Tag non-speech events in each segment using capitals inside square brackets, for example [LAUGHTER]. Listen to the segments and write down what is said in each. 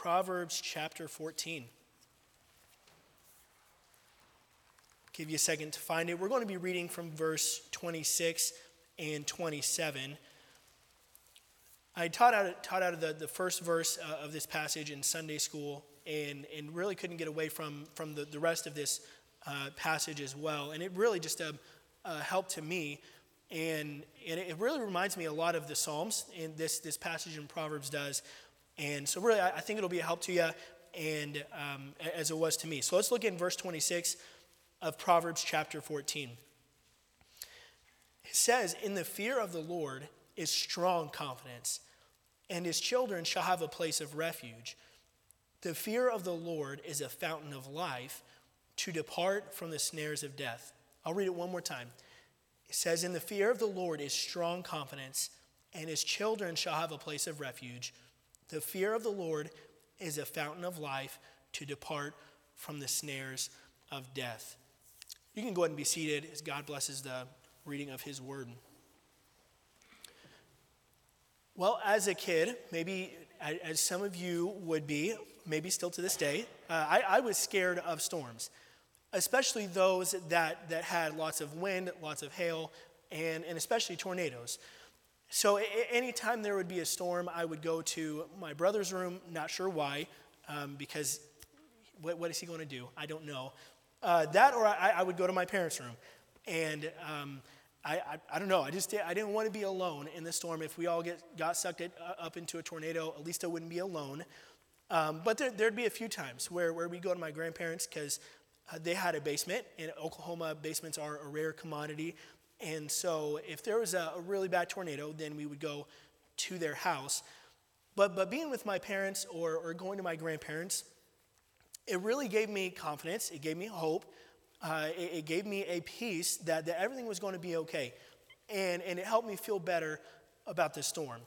Proverbs chapter 14. Give you a second to find it. We're going to be reading from verse 26 and 27. I taught out, taught out of the, the first verse uh, of this passage in Sunday school and, and really couldn't get away from, from the, the rest of this uh, passage as well. And it really just a, a help to me. And, and it really reminds me a lot of the Psalms, and this, this passage in Proverbs does. And so, really, I, think it'll be a help to you, and um, as it was to me. So, let's look in verse 26 of Proverbs chapter 14. It says, In the fear of the Lord is strong confidence and his children shall have a place of refuge. The fear of the Lord is a fountain of life to depart from the snares of death. I'll read it one more time. It says, In the fear of the Lord is strong confidence, and his children shall have a place of refuge. The fear of the Lord is a fountain of life to depart from the snares of death. You can go ahead and be seated as God blesses the reading of his word. Well, as a kid, maybe as some of you would be, maybe still to this day, uh, I, I, was scared of storms, especially those that, that had lots of wind, lots of hail, and, and especially tornadoes. So, anytime there would be a storm, I would go to my brother's room, not sure why, um, because what, what is he going to do? I don't know. Uh, that, or I, I, would go to my parents' room. And um, I, I, I, don't know. I just I didn't want to be alone in the storm. If we all get got sucked it, uh, up into a tornado, at least I wouldn't be alone. Um, but there, would be a few times where, where we go to my grandparents because uh, they had a basement. In Oklahoma, basements are a rare commodity. And so if there was a, a really bad tornado, then we would go to their house. But, but being with my parents or, or going to my grandparents, it really gave me confidence. It gave me hope uh, it, it, gave me a peace that, that everything was going to be okay. And, and it helped me feel better about the storm.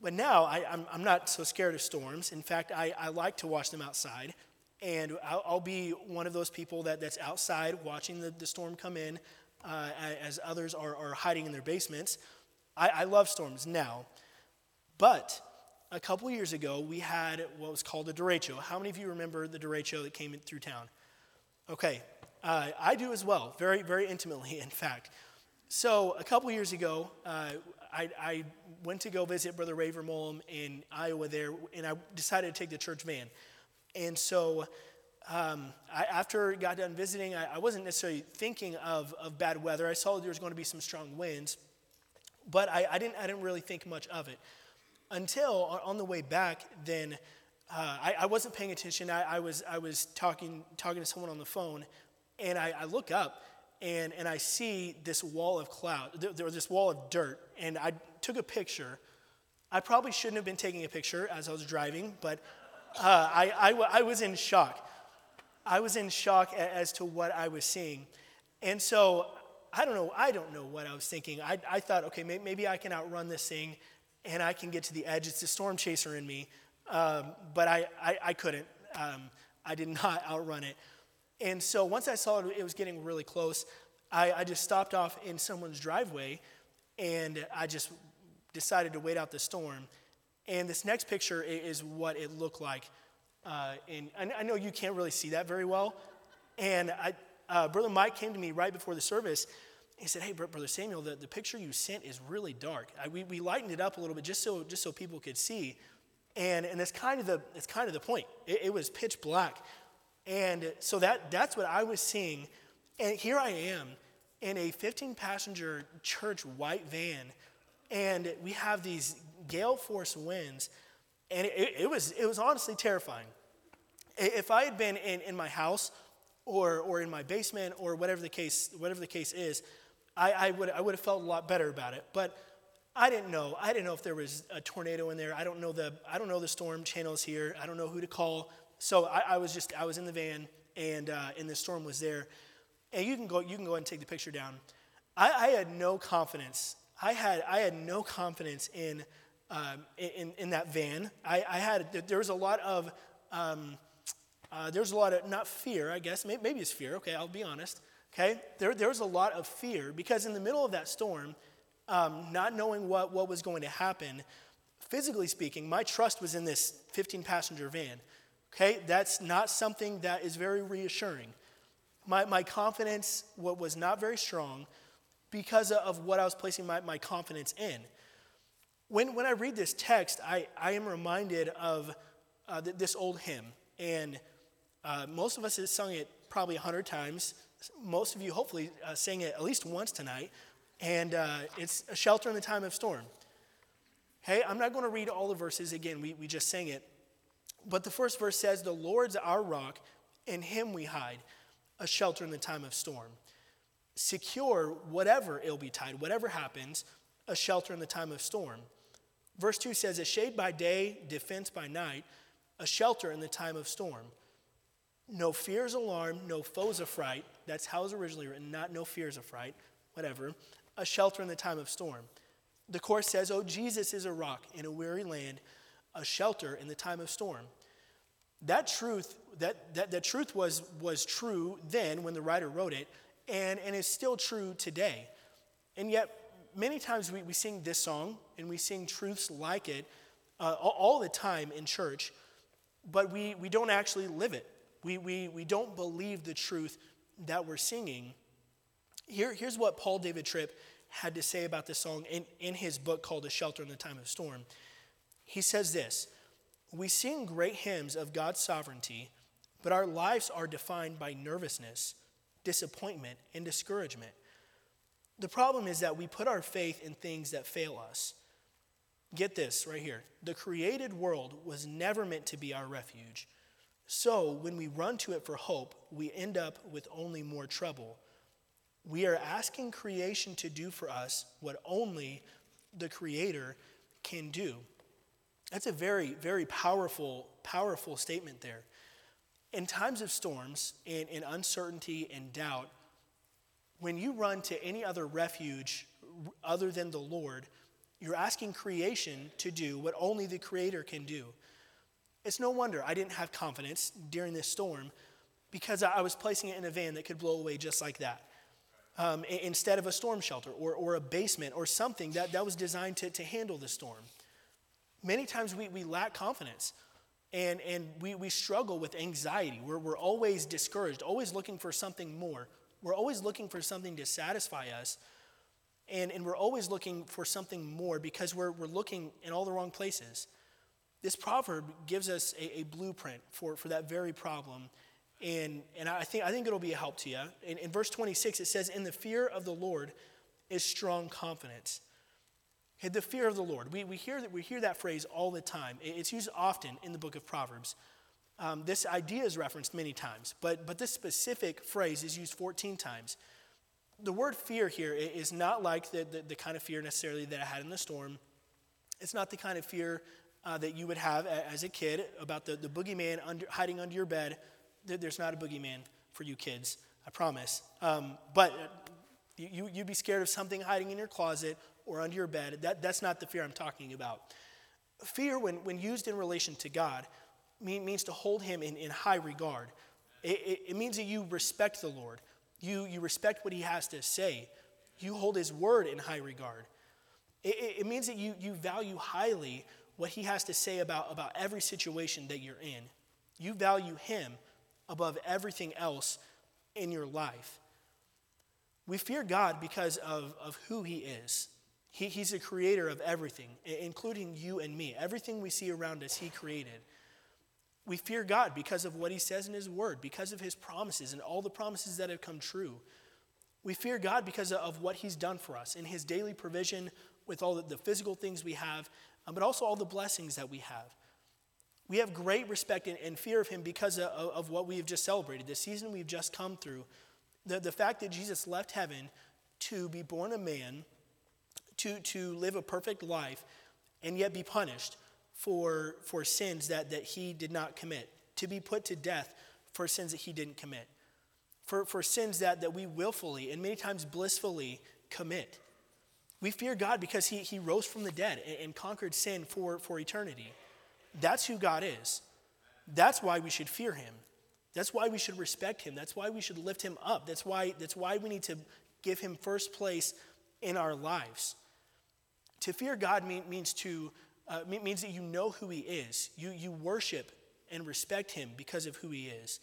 But now I, am I'm, I'm not so scared of storms. In fact, I, I like to watch them outside. And I'll, I'll be one of those people that, that's outside watching the, the storm come in uh, as others are, are hiding in their basements. I, I love storms now. But a couple years ago, we had what was called a derecho. How many of you remember the derecho that came through town? Okay, uh, I do as well, very, very intimately, [LAUGHS] in fact. So a couple years ago, uh, I, I, went to go visit Brother Ray Vermolem in Iowa there, and I decided to take the church van. And so um, I, after I got done visiting, I, I, wasn't necessarily thinking of, of bad weather. I saw there was going to be some strong winds, but I, I didn't, I didn't really think much of it. Until on the way back, then uh, I, I, wasn't paying attention. I, I, was, I was talking, talking to someone on the phone, and I, I look up and, and I see this wall of cloud, there was this wall of dirt, and I took a picture. I probably shouldn't have been taking a picture as I was driving, but uh, I, I, I was in shock. I was in shock as to what I was seeing. And so I don't know, I don't know what I was thinking. I, I thought, okay, maybe I can outrun this thing and I can get to the edge. It's the storm chaser in me. Um, but I, I, I couldn't. Um, I did [LAUGHS] not outrun it. And so once I saw it, it was getting really close, I, I just stopped off in someone's driveway and I just decided to wait out the storm. And this next picture is what it looked like. Uh, and I know you can't really see that very well. And I, uh, Brother Mike came to me right before the service. He said, Hey, Brother Samuel, the, the picture you sent is really dark. I, we, we lightened it up a little bit just so, just so people could see. And, and it's, kind of the, it's kind of the point. It, it was pitch black. And so that, that's what I was seeing. And here I am in a 15 passenger church white van, and we have these gale force winds, and it, it, was, it was honestly terrifying. If I had been in, in my house or, or in my basement or whatever the case, whatever the case is, I, I, would, I would have felt a lot better about it. But I didn't know. I didn't know if there was a tornado in there. I don't know the, I don't know the storm channels here. I don't know who to call so I, I, was just I was in the van and uh, and the storm was there, and you can go you can go and take the picture down. I, I had no confidence. I had I had no confidence in um, in, in that van. I, I had there was a lot of um, uh, there was a lot of not fear I guess maybe, maybe it's fear. Okay, I'll be honest. Okay, there there was a lot of fear because in the middle of that storm, um, not knowing what what was going to happen physically speaking, my trust was in this 15 passenger van. Okay, that's not something that is very reassuring. My, my confidence was not very strong because of what I was placing my, my confidence in. When, when I read this text, I, I am reminded of uh, this old hymn. And uh, most of us have sung it probably 100 times. Most of you hopefully uh, sang it at least once tonight. And uh, it's a shelter in the time of storm. Hey, I'm not going to read all the verses again, we, we just sang it. But the first verse says, The Lord's our rock, in him we hide, a shelter in the time of storm. Secure, whatever ill betide, whatever happens, a shelter in the time of storm. Verse 2 says, A shade by day, defense by night, a shelter in the time of storm. No fears alarm, no foes affright. That's how it's originally written, not no fears affright, whatever. A shelter in the time of storm. The chorus says, Oh, Jesus is a rock in a weary land, a shelter in the time of storm. That truth, that, that, that truth was, was true then when the writer wrote it, and, and is still true today. And yet, many times we, we sing this song and we sing truths like it uh, all, the time in church, but we, we don't actually live it. We, we, we don't believe the truth that we're singing. Here, here's what Paul David Tripp had to say about this song in, in his book called A Shelter in the Time of Storm. He says this We sing great hymns of God's sovereignty, but our lives are defined by nervousness, disappointment, and discouragement. The problem is that we put our faith in things that fail us. Get this right here. The created world was never meant to be our refuge. So when we run to it for hope, we end up with only more trouble. We are asking creation to do for us what only the Creator can do. That's a very, very powerful, powerful statement there. In times of storms and, and uncertainty and doubt, when you run to any other refuge other than the Lord, you're asking creation to do what only the Creator can do. It's no wonder I didn't have confidence during this storm because I was placing it in a van that could blow away just like that. Um, instead of a storm shelter or, or a basement or something that, that was designed to, to handle the storm. Many times we, we lack confidence and, and we, we struggle with anxiety. We're, we're always discouraged, always looking for something more. We're always looking for something to satisfy us. And, and we're always looking for something more because we're, we're looking in all the wrong places. This proverb gives us a, a blueprint for, for that very problem. And, and I, think, I think it'll be a help to you. In, in verse 26, it says, In the fear of the Lord is strong confidence. Okay, the fear of the Lord. We, we, hear that, we hear that phrase all the time. It's used often in the book of Proverbs. Um, this idea is referenced many times, but, but this specific phrase is used 14 times. The word fear here is not like the, the, the kind of fear necessarily that I had in the storm. It's not the kind of fear uh, that you would have as a kid about the, the boogeyman under, hiding under your bed. There's not a boogeyman for you kids, I promise. Um, but you, you'd be scared of something hiding in your closet or under your bed. That, that's not the fear I'm talking about. Fear, when, when used in relation to God, means to hold him in, in high regard. It, it, it means that you respect the Lord, you, you respect what he has to say, you hold his word in high regard. It, it, means that you, you value highly what he has to say about, about every situation that you're in. You value him above everything else in your life. We fear God because of, of who he is. He, he's the creator of everything, including you and me. Everything we see around us, he created. We fear God because of what he says in his word, because of his promises and all the promises that have come true. We fear God because of what he's done for us in his daily provision with all the physical things we have, um, but also all the blessings that we have. We have great respect and fear of him because of, of what we have just celebrated, the season we've just come through. The, the fact that Jesus left heaven to be born a man, to, to live a perfect life, and yet be punished for, for sins that, that he did not commit, to be put to death for sins that he didn't commit, for, for sins that, that we willfully and many times blissfully commit. We fear God because he, he rose from the dead and, and conquered sin for, for eternity. That's who God is. That's why we should fear him. That's why we should respect him. That's why we should lift him up. That's why, that's why we need to give him first place in our lives. To fear God mean, means to uh, means that you know who He is. You, you worship and respect Him because of who He is.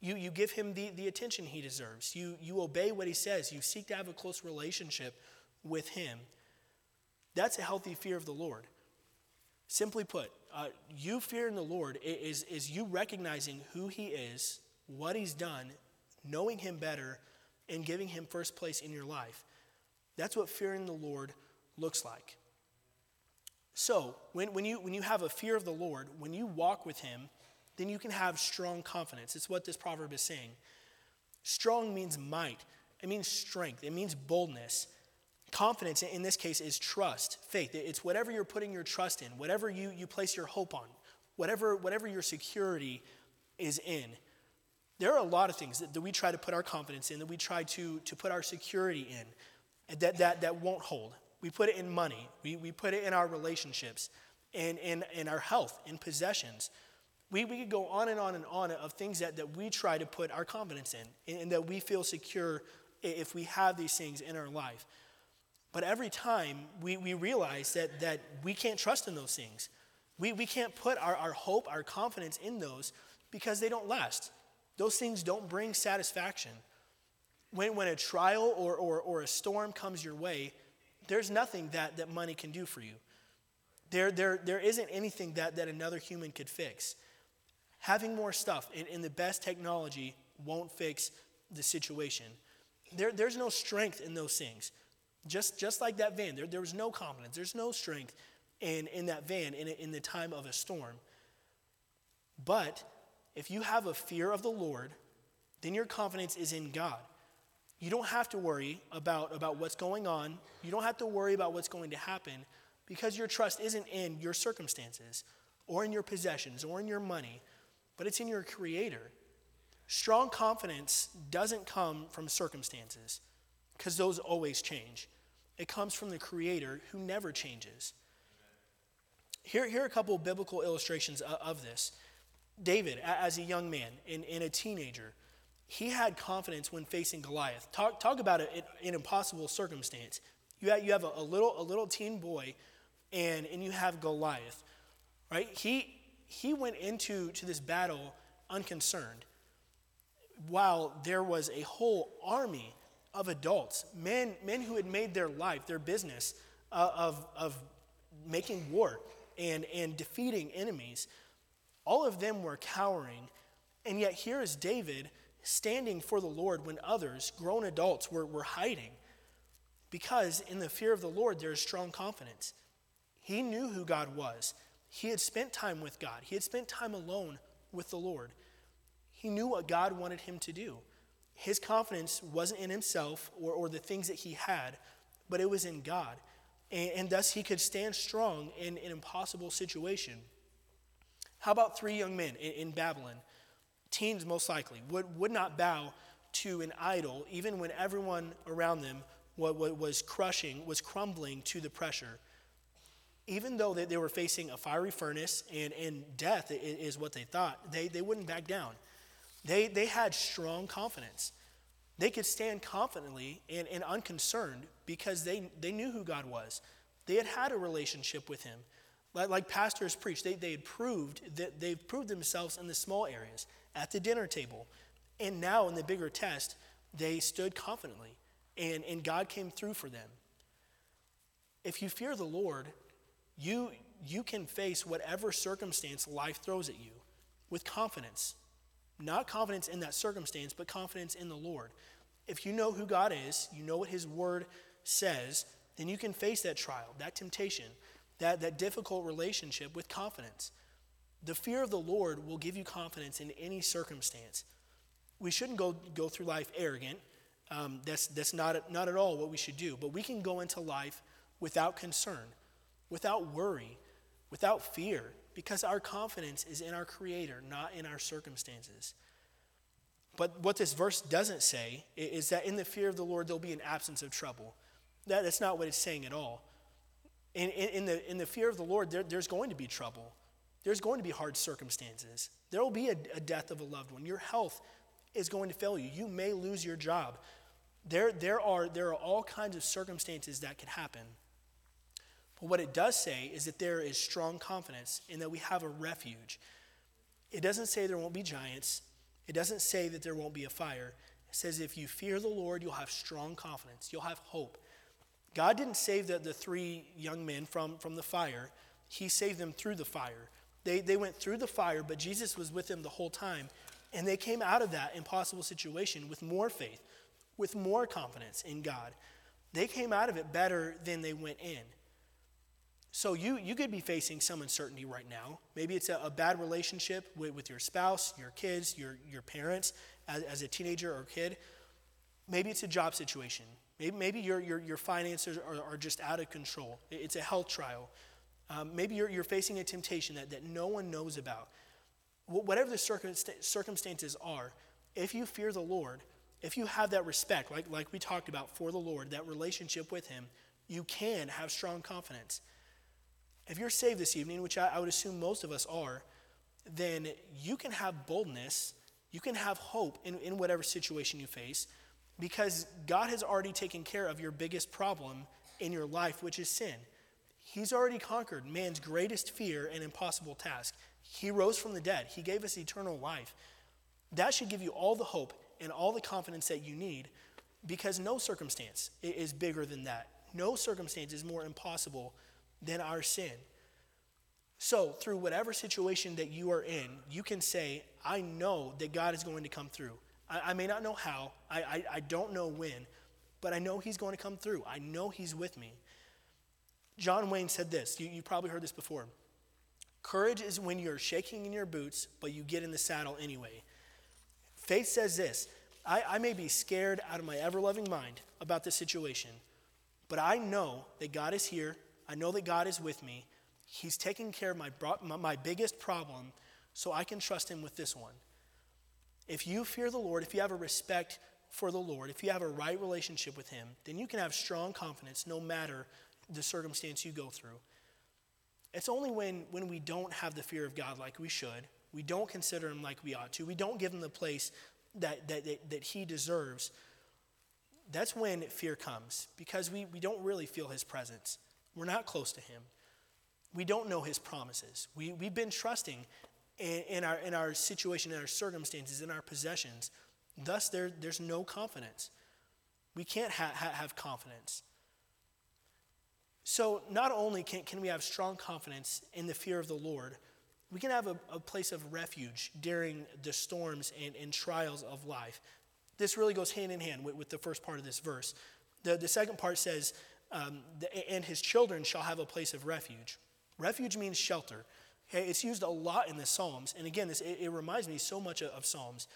You, you give Him the, the attention He deserves. You, you obey what He says. You seek to have a close relationship with Him. That's a healthy fear of the Lord. Simply put, uh, you fearing the Lord is, is you recognizing who He is, what He's done, knowing Him better, and giving Him first place in your life. That's what fearing the Lord looks like. So, when, when, you, when you have a fear of the Lord, when you walk with Him, then you can have strong confidence. It's what this proverb is saying. Strong means might, it means strength, it means boldness. Confidence in this case is trust, faith. It's whatever you're putting your trust in, whatever you, you place your hope on, whatever, whatever your security is in. There are a lot of things that, that we try to put our confidence in, that we try to, to put our security in, that, that, that won't hold. We put it in money, we, we put it in our relationships, and in, in our health, in possessions. We, we could go on and on and on of things that, that we try to put our confidence in, and that we feel secure if we have these things in our life. But every time we, we realize that, that we can't trust in those things. We, we can't put our, our hope, our confidence in those because they don't last. Those things don't bring satisfaction. When, when a trial or, or, or a storm comes your way, there's nothing that, that money can do for you. There, there, there isn't anything that, that another human could fix. Having more stuff and the best technology won't fix the situation. There, there's no strength in those things. Just, just like that van, there, there was no confidence, there's no strength in, in that van in, in the time of a storm. But if you have a fear of the Lord, then your confidence is in God. You don't have to worry about, about what's going on. You don't have to worry about what's going to happen because your trust isn't in your circumstances or in your possessions or in your money, but it's in your Creator. Strong confidence doesn't come from circumstances because those always change. It comes from the Creator who never changes. Here, here are a couple biblical illustrations of, of this. David, as a young man and, and, a teenager, he had confidence when facing Goliath. Talk, talk about it, an impossible circumstance. You have, you have a, a, little, a little teen boy, and, and you have Goliath, right? He, he went into to this battle unconcerned, while there was a whole army of adults, men, men who had made their life, their business uh, of, of making war and, and defeating enemies, all of them were cowering. And yet, here is David standing for the Lord when others, grown adults, were, were hiding. Because in the fear of the Lord, there is strong confidence. He knew who God was, he had spent time with God, he had spent time alone with the Lord. He knew what God wanted him to do. His confidence wasn't in himself or, or the things that he had, but it was in God. And, and thus he could stand strong in an impossible situation. How about three young men in, in Babylon? Teens, most likely, would, would not bow to an idol, even when everyone around them was crushing, was crumbling to the pressure. Even though they, they were facing a fiery furnace and, and death is what they thought, they, they wouldn't back down. They, they had strong confidence. They could stand confidently and, and unconcerned because they, they knew who God was. They had had a relationship with Him. Like, like pastors preach, they, they had proved that they've proved themselves in the small areas, at the dinner table. And now in the bigger test, they stood confidently and, and God came through for them. If you fear the Lord, you, you can face whatever circumstance life throws at you with confidence not confidence in that circumstance, but confidence in the Lord. If you know who God is, you know what His Word says, then you can face that trial, that temptation, that, that difficult relationship with confidence. The fear of the Lord will give you confidence in any circumstance. We shouldn't go, go through life arrogant. Um, that's that's not, not at all what we should do. But we can go into life without concern, without worry, without fear, because our confidence is in our Creator, not in our circumstances. But what this verse doesn't say is that in the fear of the Lord, there'll be an absence of trouble. That, that's not what it's saying at all. In, in, in the, in the fear of the Lord, there, there's going to be trouble. There's going to be hard circumstances. There will be a, a death of a loved one. Your health is going to fail you. You may lose your job. There, there, are, there are all kinds of circumstances that could happen. But what it does say is that there is strong confidence in that we have a refuge. It doesn't say there won't be giants, it doesn't say that there won't be a fire. It says if you fear the Lord, you'll have strong confidence, you'll have hope. God didn't save the, the three young men from, from the fire, He saved them through the fire. They, they went through the fire, but Jesus was with them the whole time. And they came out of that impossible situation with more faith, with more confidence in God. They came out of it better than they went in. So you, you could be facing some uncertainty right now. Maybe it's a, a bad relationship with, with, your spouse, your kids, your, your parents as, as a teenager or kid. Maybe it's a job situation. Maybe, maybe your, your, your finances are, are just out of control. It's a health trial. Um, maybe you're, you're facing a temptation that, that no one knows about. Whatever the circumstances are, if you fear the Lord, if you have that respect, like, like we talked about for the Lord, that relationship with Him, you can have strong confidence. If you're saved this evening, which I, I would assume most of us are, then you can have boldness, you can have hope in, in whatever situation you face, because God has already taken care of your biggest problem in your life, which is sin. He's already conquered man's greatest fear and impossible task. He rose from the dead, He gave us eternal life. That should give you all the hope and all the confidence that you need because no circumstance is bigger than that. No circumstance is more impossible than our sin. So, through whatever situation that you are in, you can say, I know that God is going to come through. I, I may not know how, I, I, I don't know when, but I know He's going to come through. I know He's with me. John Wayne said this. You, you probably heard this before. Courage is when you're shaking in your boots, but you get in the saddle anyway. Faith says this I, I may be scared out of my ever loving mind about this situation, but I know that God is here. I know that God is with me. He's taking care of my, my biggest problem, so I can trust Him with this one. If you fear the Lord, if you have a respect for the Lord, if you have a right relationship with Him, then you can have strong confidence no matter the circumstance you go through. It's only when, when we don't have the fear of God like we should, we don't consider Him like we ought to, we don't give Him the place that, that, that, that He deserves, that's when fear comes because we, we don't really feel His presence. We're not close to Him. We don't know His promises. We, we've been trusting in, in, our, in our situation, in our circumstances, in our possessions. Thus, there, there's no confidence. We can't ha- ha- have confidence. So, not only can, can we have strong confidence in the fear of the Lord, we can have a, a place of refuge during the storms and, and, trials of life. This really goes hand in hand with, with the first part of this verse. The, the second part says, um, the, and his children shall have a place of refuge. Refuge means shelter. Okay, it's used a lot in the Psalms. And again, this, it, it reminds me so much of, of Psalms.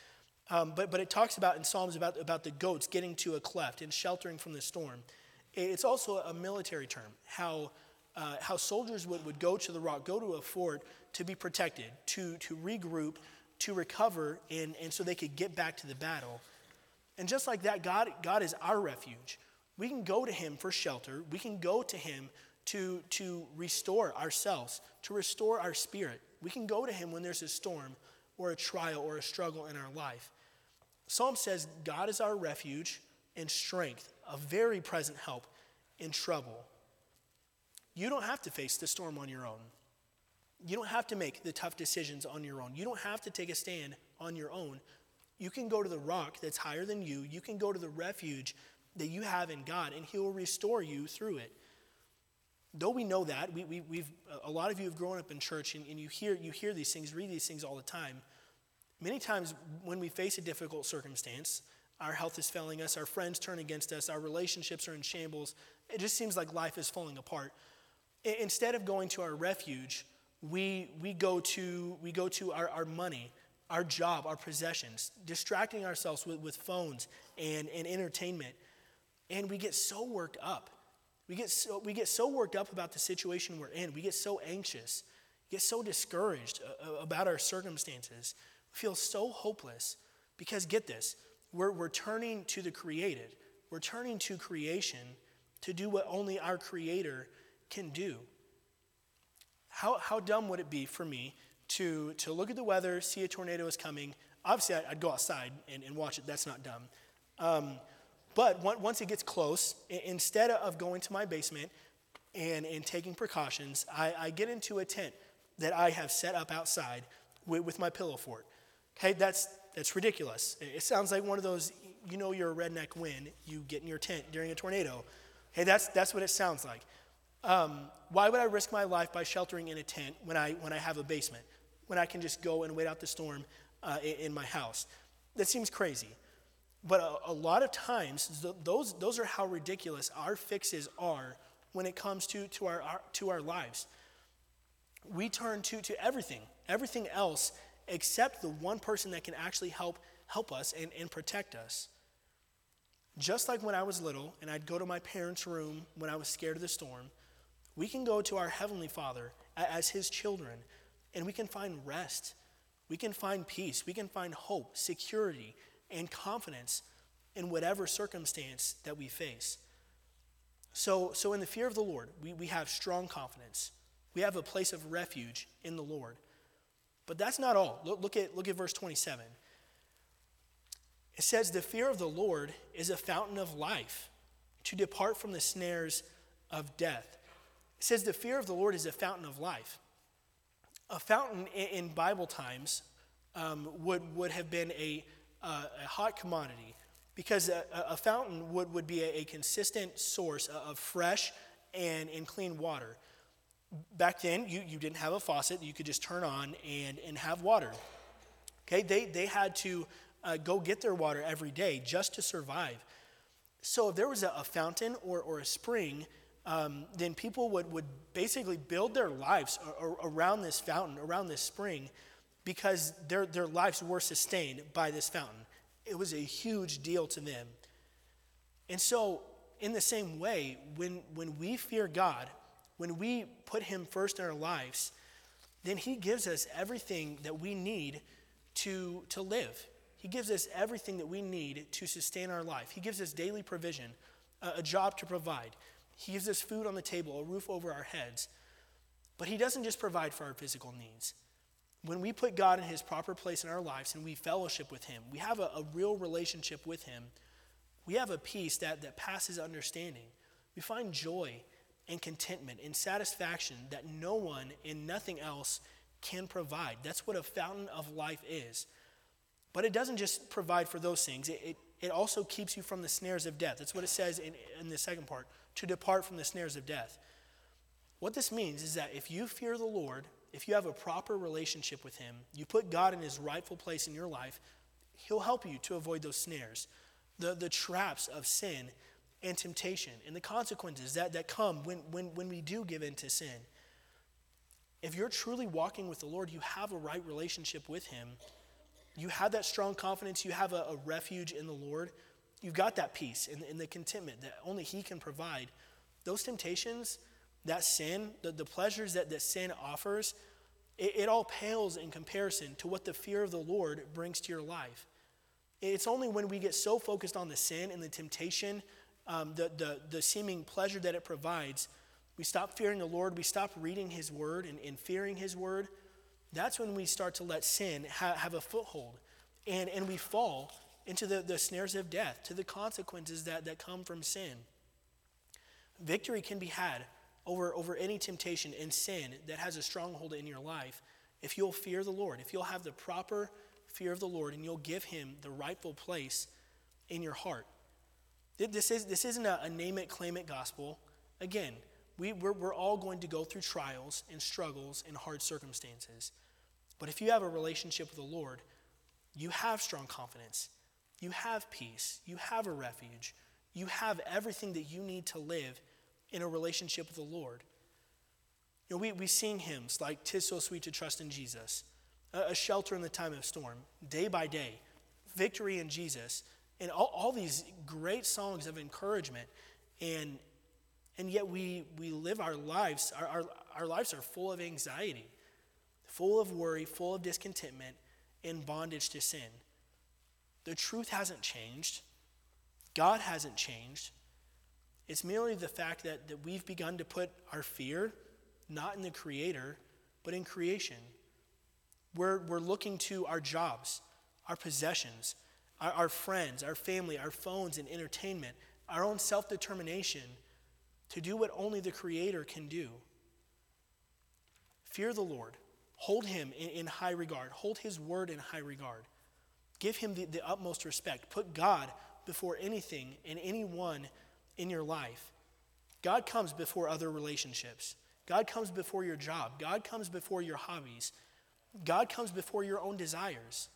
Um, but, but it talks about in Psalms about, about the goats getting to a cleft and sheltering from the storm. It's also a military term, how, uh, how soldiers would, would go to the rock, go to a fort to be protected, to, to regroup, to recover, and, and so they could get back to the battle. And just like that, God, God is our refuge. We can go to Him for shelter, we can go to Him to, to restore ourselves, to restore our spirit. We can go to Him when there's a storm or a trial or a struggle in our life. Psalm says, God is our refuge and strength, a very present help in trouble. You don't have to face the storm on your own. You don't have to make the tough decisions on your own. You don't have to take a stand on your own. You can go to the rock that's higher than you. You can go to the refuge that you have in God, and He will restore you through it. Though we know that, we, we, we've, a lot of you have grown up in church and, and you, hear, you hear these things, read these things all the time. Many times when we face a difficult circumstance, our health is failing us, our friends turn against us, our relationships are in shambles. It just seems like life is falling apart. Instead of going to our refuge, we, we go to, we go to our, our money, our job, our possessions, distracting ourselves with, with phones and, and entertainment. And we get so worked up. We get, so, we get so worked up about the situation we're in. We get so anxious, get so discouraged about our circumstances. We feel so hopeless because, get this, we're, we're turning to the created, we're turning to creation to do what only our Creator can do. How, how dumb would it be for me to, to look at the weather, see a tornado is coming? Obviously, I'd, go outside and, and watch it. That's not dumb. Um, but once it gets close, instead of going to my basement and, and taking precautions, I, I get into a tent that I have set up outside with, with my pillow fort. Okay, that's, that's ridiculous. It sounds like one of those, you know, you're a redneck when you get in your tent during a tornado. Hey, that's, that's what it sounds like. Um, why would I risk my life by sheltering in a tent when I, when I have a basement, when I can just go and wait out the storm uh, in, my house? That seems crazy. But a, a lot of times, th- those, those are how ridiculous our fixes are when it comes to, to, our, our, to our lives. We turn to, to everything, everything else except the one person that can actually help, help us and, and protect us. Just like when I was little and I'd go to my parents' room when I was scared of the storm, we can go to our Heavenly Father as His children and we can find rest. We can find peace. We can find hope, security, and confidence in whatever circumstance that we face. So, so in the fear of the Lord, we, we have strong confidence. We have a place of refuge in the Lord. But that's not all. Look, look, at, look at verse 27. It says, The fear of the Lord is a fountain of life, to depart from the snares of death. It says, The fear of the Lord is a fountain of life. A fountain in, in Bible times um, would, would have been a, uh, a hot commodity because a, a fountain would, would be a, a, consistent source of fresh and, and clean water. Back then, you, you didn't have a faucet you could just turn on and, and have water. Okay, they, they had to uh, go get their water every day just to survive. So if there was a, a fountain or, or a spring, um, then people would, would basically build their lives around this fountain, around this spring, because their, their lives were sustained by this fountain. It was a huge deal to them. And so, in the same way, when, when we fear God, when we put Him first in our lives, then He gives us everything that we need to, to live. He gives us everything that we need to sustain our life. He gives us daily provision, a, a job to provide. He gives us food on the table, a roof over our heads. But He doesn't just provide for our physical needs. When we put God in His proper place in our lives and we fellowship with Him, we have a, a real relationship with Him, we have a peace that, that passes understanding. We find joy and contentment and satisfaction that no one and nothing else can provide. That's what a fountain of life is. But it doesn't just provide for those things, it, it, it also keeps you from the snares of death. That's what it says in, in the second part to depart from the snares of death. What this means is that if you fear the Lord, if you have a proper relationship with Him, you put God in His rightful place in your life, He'll help you to avoid those snares, the, the traps of sin and temptation and the consequences that, that come when, when, when we do give in to sin. If you're truly walking with the Lord, you have a right relationship with Him. You have that strong confidence, you have a, a refuge in the Lord. You've got that peace and, and the contentment that only He can provide. Those temptations, that sin, the, the pleasures that, that sin offers, it, it all pales in comparison to what the fear of the Lord brings to your life. It's only when we get so focused on the sin and the temptation um, the, the, the seeming pleasure that it provides, we stop fearing the Lord, we stop reading His Word and, and fearing His Word, that's when we start to let sin ha- have a foothold. And, and we fall into the, the snares of death, to the consequences that, that come from sin. Victory can be had over, over any temptation and sin that has a stronghold in your life if you'll fear the Lord, if you'll have the proper fear of the Lord and you'll give Him the rightful place in your heart. This, is, this isn't a, a name it, claim it gospel. Again, we, we're, we're all going to go through trials and struggles and hard circumstances. But if you have a relationship with the Lord, you have strong confidence. You have peace. You have a refuge. You have everything that you need to live in a relationship with the Lord. You know, we, we sing hymns like Tis So Sweet to Trust in Jesus, a, a shelter in the time of storm, day by day, victory in Jesus and all, all these great songs of encouragement. And, and yet we, we live our lives, our, our, our lives are full of anxiety, full of worry, full of discontentment, and bondage to sin. The truth hasn't changed. God hasn't changed. It's merely the fact that, that we've begun to put our fear not in the Creator, but in creation. We're, we're looking to our jobs, our possessions, our, our friends, our family, our phones, and entertainment, our own self determination, to do what only the Creator can do. Fear the Lord. Hold him in, in, high regard. Hold his word in high regard. Give him the, the utmost respect. Put God before anything and anyone in your life. God comes before other relationships. God comes before your job. God comes before your hobbies. God comes before your own desires.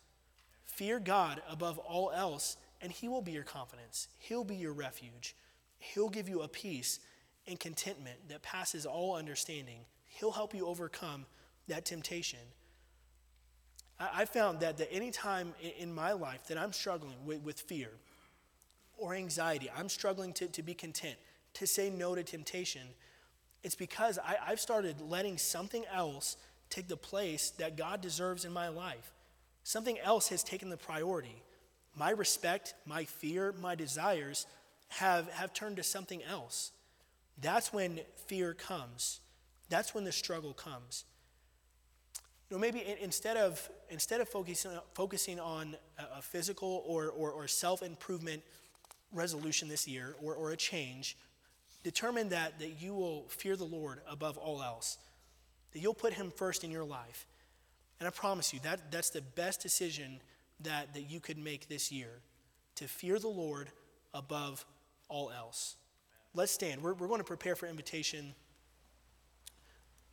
Fear God above all else, and He will be your confidence. He'll be your refuge. He'll give you a peace and contentment that passes all understanding. He'll help you overcome that temptation. I, found that, that any time in my life that I'm struggling with, with fear or anxiety, I'm struggling to, to be content, to say no to temptation, it's because I, I've started letting something else take the place that God deserves in my life. Something else has taken the priority. My respect, my fear, my desires have, have turned to something else. That's when fear comes. That's when the struggle comes. You know, maybe instead of, instead of focusing, focusing on a physical or, or, or self improvement resolution this year or, or a change, determine that, that you will fear the Lord above all else, that you'll put Him first in your life. And I promise you, that, that's the best decision that, that you could make this year to fear the Lord above all else. Let's stand. We're, we're going to prepare for invitation.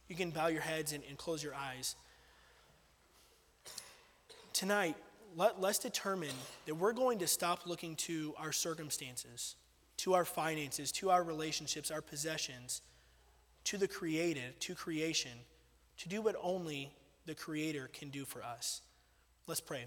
You can bow your heads and, and close your eyes. Tonight, let, let's determine that we're going to stop looking to our circumstances, to our finances, to our relationships, our possessions, to the created, to creation, to do what only the Creator can do for us. Let's pray.